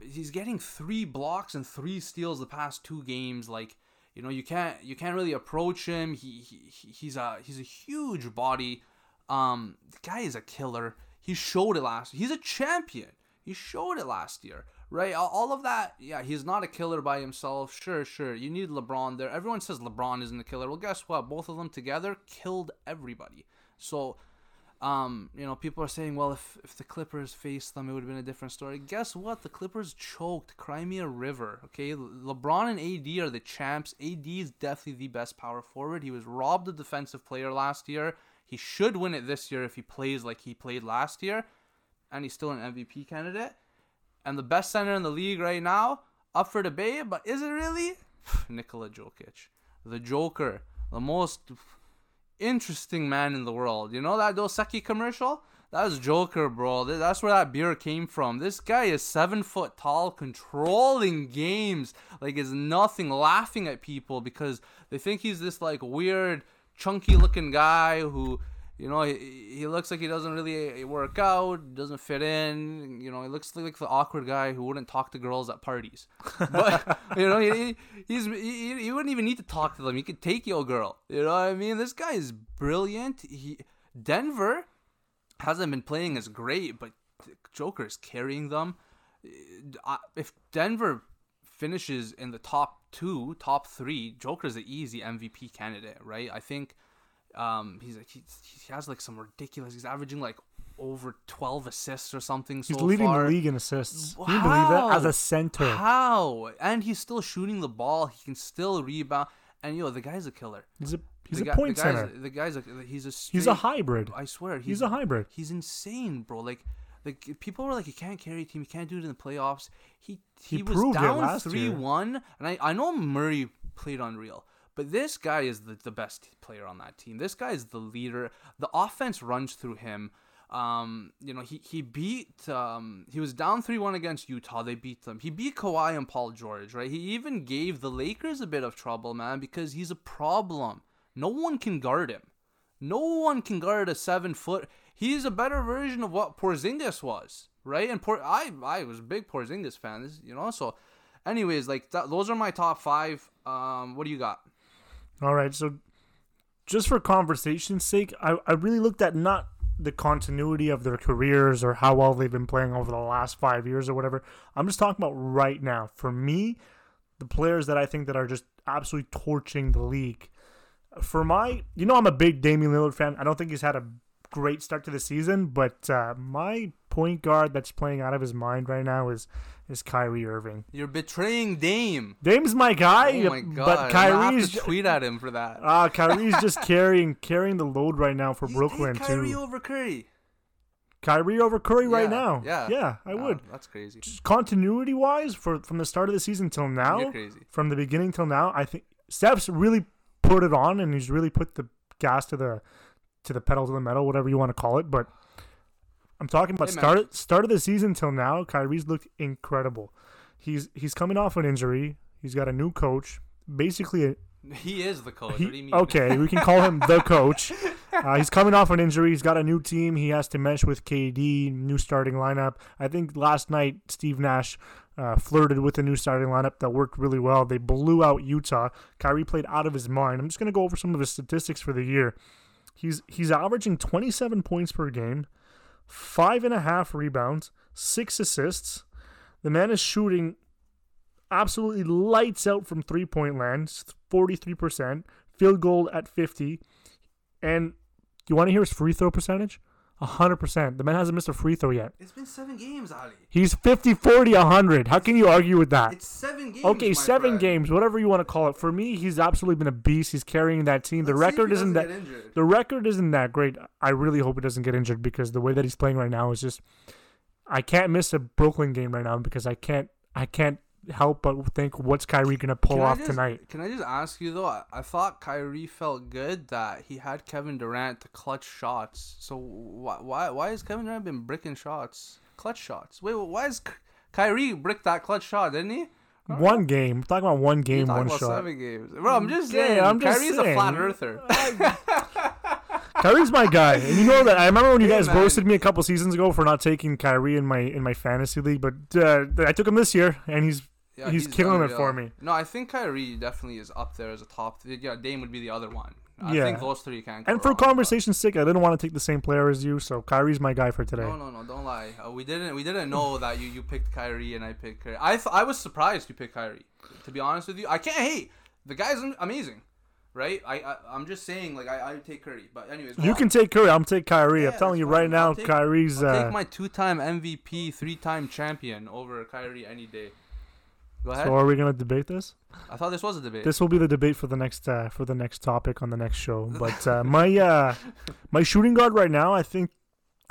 he's getting three blocks and three steals the past two games. Like you know, you can't you can't really approach him. He, he he's a he's a huge body. Um, the guy is a killer. He showed it last. He's a champion. He showed it last year, right? All of that. Yeah, he's not a killer by himself. Sure, sure. You need LeBron there. Everyone says LeBron isn't a killer. Well, guess what? Both of them together killed everybody. So um, you know, people are saying, well, if, if the Clippers faced them, it would have been a different story. Guess what? The Clippers choked Crimea River. Okay, LeBron and AD are the champs. AD is definitely the best power forward. He was robbed a defensive player last year. He should win it this year if he plays like he played last year, and he's still an MVP candidate. And the best center in the league right now, up for debate, but is it really? Nikola Jokic, the Joker, the most interesting man in the world. You know that Dos Equis commercial? That's Joker, bro. That's where that beer came from. This guy is seven foot tall, controlling games like is nothing, laughing at people because they think he's this like weird, chunky looking guy who you know, he, he looks like he doesn't really eh, work out, doesn't fit in. You know, he looks like the awkward guy who wouldn't talk to girls at parties. But you know, he, he's he, he wouldn't even need to talk to them. He could take your girl. You know what I mean? This guy is brilliant. He Denver hasn't been playing as great, but Joker is carrying them. Eh, if Denver finishes in the top two, top three, Joker's the easy MVP candidate, right? I think um, he's like he, he has like some ridiculous. He's averaging like over 12 assists or something. He's so leading far. the league in assists. Can you believe that? As a center. How? And he's still shooting the ball. He can still rebound. And yo, the guy's a killer. He's a he's the a guy, point the guy's, center. The guy's a he's a straight, he's a hybrid. I swear, he's, he's a hybrid. He's insane, bro. Like like people were like, he can't carry a team. He can't do it in the playoffs. He he, He was down last three year. one, and I I know Murray played unreal. But this guy is the, the best player on that team. This guy is the leader. The offense runs through him. Um, you know, he he beat. Um, he was down three one against Utah. They beat them. He beat Kawhi and Paul George. Right. He even gave the Lakers a bit of trouble, man, because he's a problem. No one can guard him. No one can guard a seven foot. He's a better version of what Porzingis was, right? And Por- I I was a big Porzingis fan, you know. So, anyways, like th- those are my top five. Um, what do you got? All right, so just for conversation's sake, I, I really looked at not the continuity of their careers or how well they've been playing over the last five years or whatever. I'm just talking about right now. For me, the players that I think that are just absolutely torching the league. For my, you know, I'm a big Damian Lillard fan. I don't think he's had a great start to the season, but uh, my point guard that's playing out of his mind right now is is Kyrie Irving. You're betraying Dame. Dame's my guy, Oh my god! but have Kyrie's to tweet at him for that. uh, Kyrie's just carrying carrying the load right now for You Brooklyn take Kyrie too. over Curry. Kyrie over Curry right now. yeah. yeah, I would. That's crazy. Just continuity wise, for from the start of the season till now, from the beginning till now, I think Steph's really put it on and he's really put the gas to the to the pedal to the metal, whatever you want to call it. But I'm talking about Hey, start start of the season till now. Kyrie's looked incredible. He's he's coming off an injury. He's got a new coach. Basically, a, He is the coach. he- what do you mean? okay, we can call him the coach. Uh, he's coming off an injury. He's got a new team. He has to mesh with KD, new starting lineup. I think last night Steve Nash uh, flirted with a new starting lineup that worked really well. They blew out Utah. Kyrie played out of his mind. I'm just going to go over some of his statistics for the year. He's he's averaging 27 points per game, five and a half rebounds, six assists. The man is shooting absolutely lights out from three point land, 43%, field goal at 50. And you want to hear his free throw percentage? 100%. The man hasn't missed a free throw yet. It's been seven games, Ali. He's 50, 40, 100. How can you argue with that? It's seven games. Okay, seven friend. games, whatever you want to call it. For me, he's absolutely been a beast. He's carrying that team. The Let's if record isn't that the record isn't that great. I really hope he doesn't get injured because the way that he's playing right now is just I can't miss a Brooklyn game right now because I can't I can't help but think what's Kyrie gonna pull off just- tonight. Can I just ask you though? I, I thought Kyrie felt good that he had Kevin Durant to clutch shots. So why why why has Kevin Durant been bricking shots, clutch shots? Wait, why is Kyrie bricked that clutch shot? Didn't he? One game. We're talking about one game, one shot. seven games, bro. I'm just Yeah, saying. I'm just saying Kyrie's a flat earther. Kyrie's my guy, and you know that. I remember when you Hey, guys man. roasted me a couple seasons ago for not taking Kyrie in my in my fantasy league, but uh, I took him this year, and he's Yeah, He's killing it for me. No, I think Kyrie definitely is up there as a top. Th- yeah, Dame would be the other one. I Yeah. think those three can't. and for wrong, but- conversation's sake, I didn't want to take the same player as you, so Kyrie's my guy for today. No, no, no! Don't lie. Uh, we didn't. We didn't know that you, you picked Kyrie and I picked Kyrie. I th- I was surprised you picked Kyrie. To be honest with you, I can't hate the guy's amazing, right? I, I I'm just saying like I I take Curry, but anyways. You on. can take Curry. I'm take Kyrie. Yeah, I'm telling you right now, I'll take- Kyrie's. I'll Uh, take my two-time MVP, three-time champion over Kyrie any day. Go ahead. so are we gonna debate this? I thought this was a debate. This will be the debate for the next uh, for the next topic on the next show. But uh, my uh, my shooting guard right now, I think,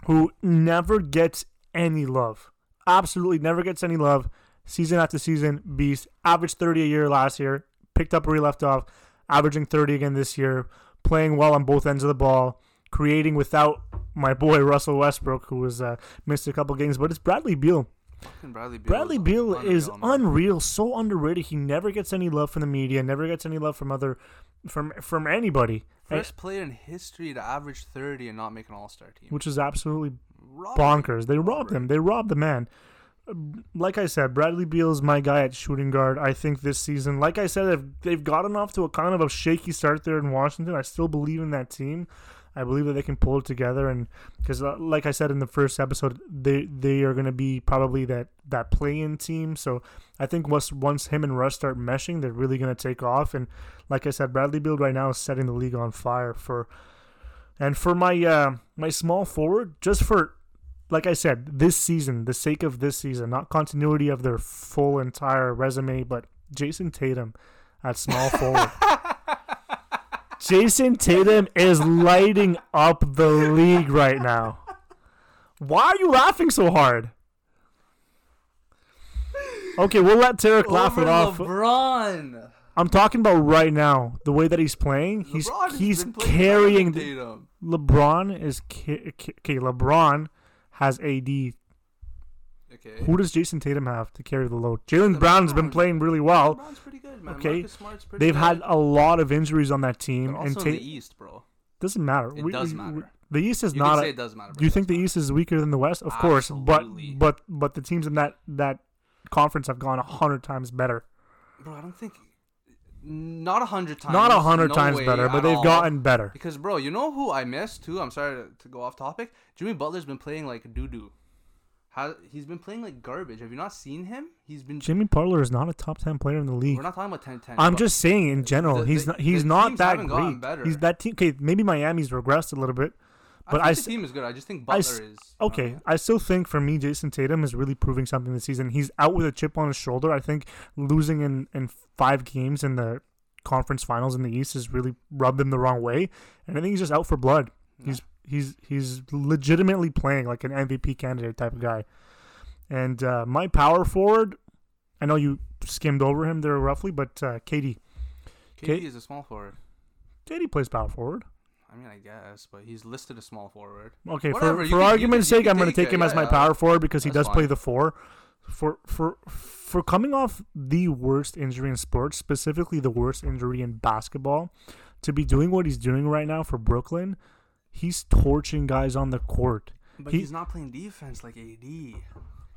who never gets any love, absolutely never gets any love, season after season, beast. Averaged 30 a year last year, picked up where he left off, averaging 30 again this year, playing well on both ends of the ball, creating without my boy Russell Westbrook, who was uh, missed a couple games. But it's Bradley Beal. Fucking Bradley Beal. Bradley Beal is unreal, unreal, so underrated. He never gets any love from the media, never gets any love from other from from anybody, First player in history to average 30 and not make an All-Star team. which is absolutely Robbery. bonkers. They robbed him. They robbed the man. Like I said, Bradley Beal is my guy at shooting guard. I think this season, like I said, they've, they've gotten off to a kind of a shaky start there in Washington. I still believe in that team. I believe that they can pull it together, and because, uh, like I said in the first episode, they they are going to be probably that that play-in team. So I think once once him and Russ start meshing, they're really going to take off. And like I said, Bradley Beal right now is setting the league on fire for. And for my uh, my small forward, just for like I said, this season, the sake of this season, not continuity of their full entire resume, but Jayson Tatum at small forward. Jayson Tatum is lighting up the league right now. Why are you laughing so hard? Okay, we'll let Tarek laugh it off. LeBron. I'm talking about right now, the way that he's playing. He's he's carrying. The. LeBron is ca- ca- okay. LeBron has AD. Okay. Who does Jayson Tatum have to carry the load? Jaylen Brown's been playing really well. Good, okay. Marcus Smart's pretty They've good. had a lot of injuries on that team, They're and Tatum the East, bro. doesn't matter. It We- does we- we- matter. the East is You not. a- it does matter. do you think the East is weaker than the West? Of course, but but but the teams in that that conference have gone a hundred times better. Bro, I don't think. Not a hundred times. Not a hundred no times better, but they've all. gotten better. Because, bro, you know who I miss too? I'm sorry to, to go off topic. Jimmy Butler's been playing like doo doo. Has he's been playing like garbage. Have you not seen him? He's been. Jimmy Butler is not a top ten player in the league. We're not talking about 10-10. I'm just saying in general, The- he's the- not he's not that great. better. He's that team. Okay, maybe Miami's regressed a little bit, but I I the team is good. I just think I Butler s- is. Okay, I still think for me, Jayson Tatum is really proving something this season. He's out with a chip on his shoulder. I think losing in, in five games in the conference finals in the East has really rubbed him the wrong way, and I think he's just out for blood. He's he's he's legitimately playing like an MVP candidate type of guy. And uh, my power forward, I know you skimmed over him there roughly, but uh, KD, KD K- is a small forward. KD plays power forward. I mean, I guess, but he's listed as small forward. Okay, Whatever, for, for can- argument's can- sake, I'm going to take it, him as yeah, my yeah. power forward because he does play the four. For for for coming off the worst injury in sports, specifically the worst injury in basketball, to be doing what he's doing right now for Brooklyn, he's torching guys on the court. But He- he's not playing defense like AD.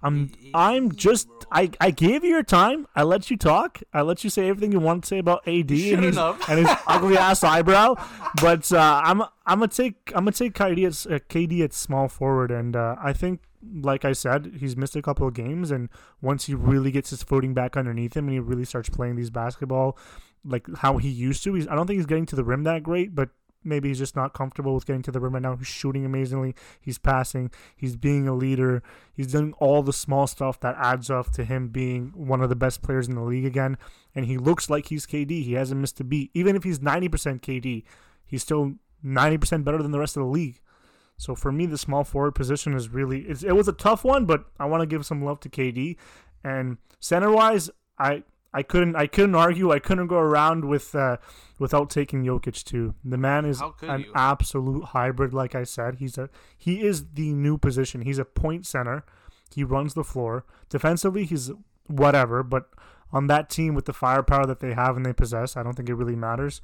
I'm He- I'm just bro. I, I gave you your time. I let you talk. I let you say everything you want to say about AD and his, and his ugly ass eyebrow. But uh, I'm I'm gonna take I'm gonna take KD at uh, KD at small forward, and uh, I think like I said, he's missed a couple of games, and once he really gets his footing back underneath him, and he really starts playing these basketball like how he used to, he's I don't think he's getting to the rim that great, but. Maybe he's just not comfortable with getting to the rim right now. He's shooting amazingly. He's passing. He's being a leader. He's doing all the small stuff that adds up to him being one of the best players in the league again. And he looks like he's KD. He hasn't missed a beat. Even if he's 90% KD, he's still 90% better than the rest of the league. So for me, the small forward position is really it was a tough one, but I want to give some love to KD. And center wise, I I couldn't I couldn't argue. I couldn't go around with uh, without taking Jokic too. The man is an you? absolute hybrid. Like I said, he's a he is the new position. He's a point center. He runs the floor. Defensively, he's whatever. But on that team with the firepower that they have and they possess, I don't think it really matters.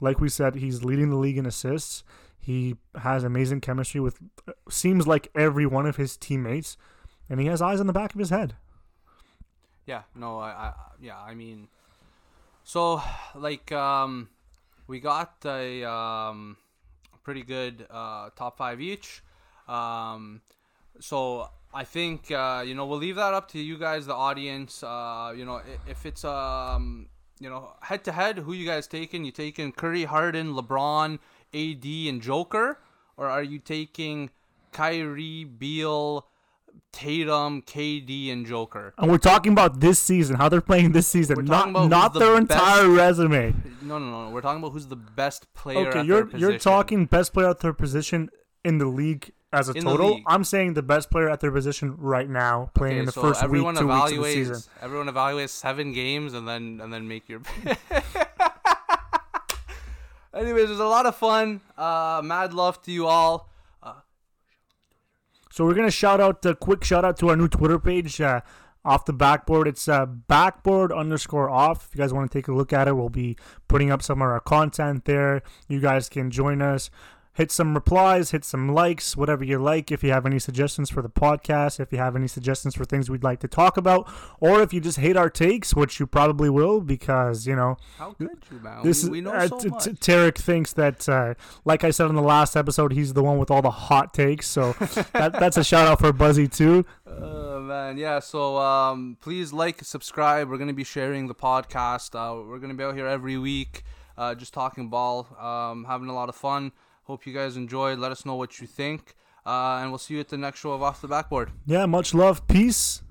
Like we said, he's leading the league in assists. He has amazing chemistry with seems like every one of his teammates, and he has eyes on the back of his head. Yeah, no, I, I yeah, I mean, so like um, we got a um, pretty good uh, top five each. Um, so I think uh, you know we'll leave that up to you guys, the audience. Uh, you know, if it's um, you know head to head, who you guys taking? You taking Curry, Harden, LeBron, AD, and Joker, or are you taking Kyrie, Beal? Tatum, KD, and Joker. And we're talking about this season, how they're playing this season, We're not not the their best- entire resume. No, no, no. We're talking about who's the best player. Okay, you're you're talking best player at their position in the league as a In total. I'm saying the best player at their position right now, playing Okay, in the so first week, everyone two weeks of the evaluates. season. Everyone evaluates seven games and then and then make your. Anyways, it was a lot of fun. Uh, mad love to you all. So we're gonna shout out a quick shout out to our new Twitter page, uh, off the backboard. It's uh, backboard underscore off. If you guys want to take a look at it, we'll be putting up some of our content there. You guys can join us. Hit some replies, hit some likes, whatever you like. If you have any suggestions for the podcast, if you have any suggestions for things we'd like to talk about, or if you just hate our takes, which you probably will, because you know How could you, man? this we, we know uh, so t- t- Tarek thinks that, uh, like I said in the last episode, he's the one with all the hot takes. So that, that's a shout out for Buzzy too. Oh man, yeah. So um, please like, subscribe. We're gonna be sharing the podcast. Uh, we're gonna be out here every week, uh, just talking ball, um, having a lot of fun. Hope you guys enjoyed. Let us know what you think, uh, and we'll see you at the next show of Off the Backboard. Yeah, much love, peace.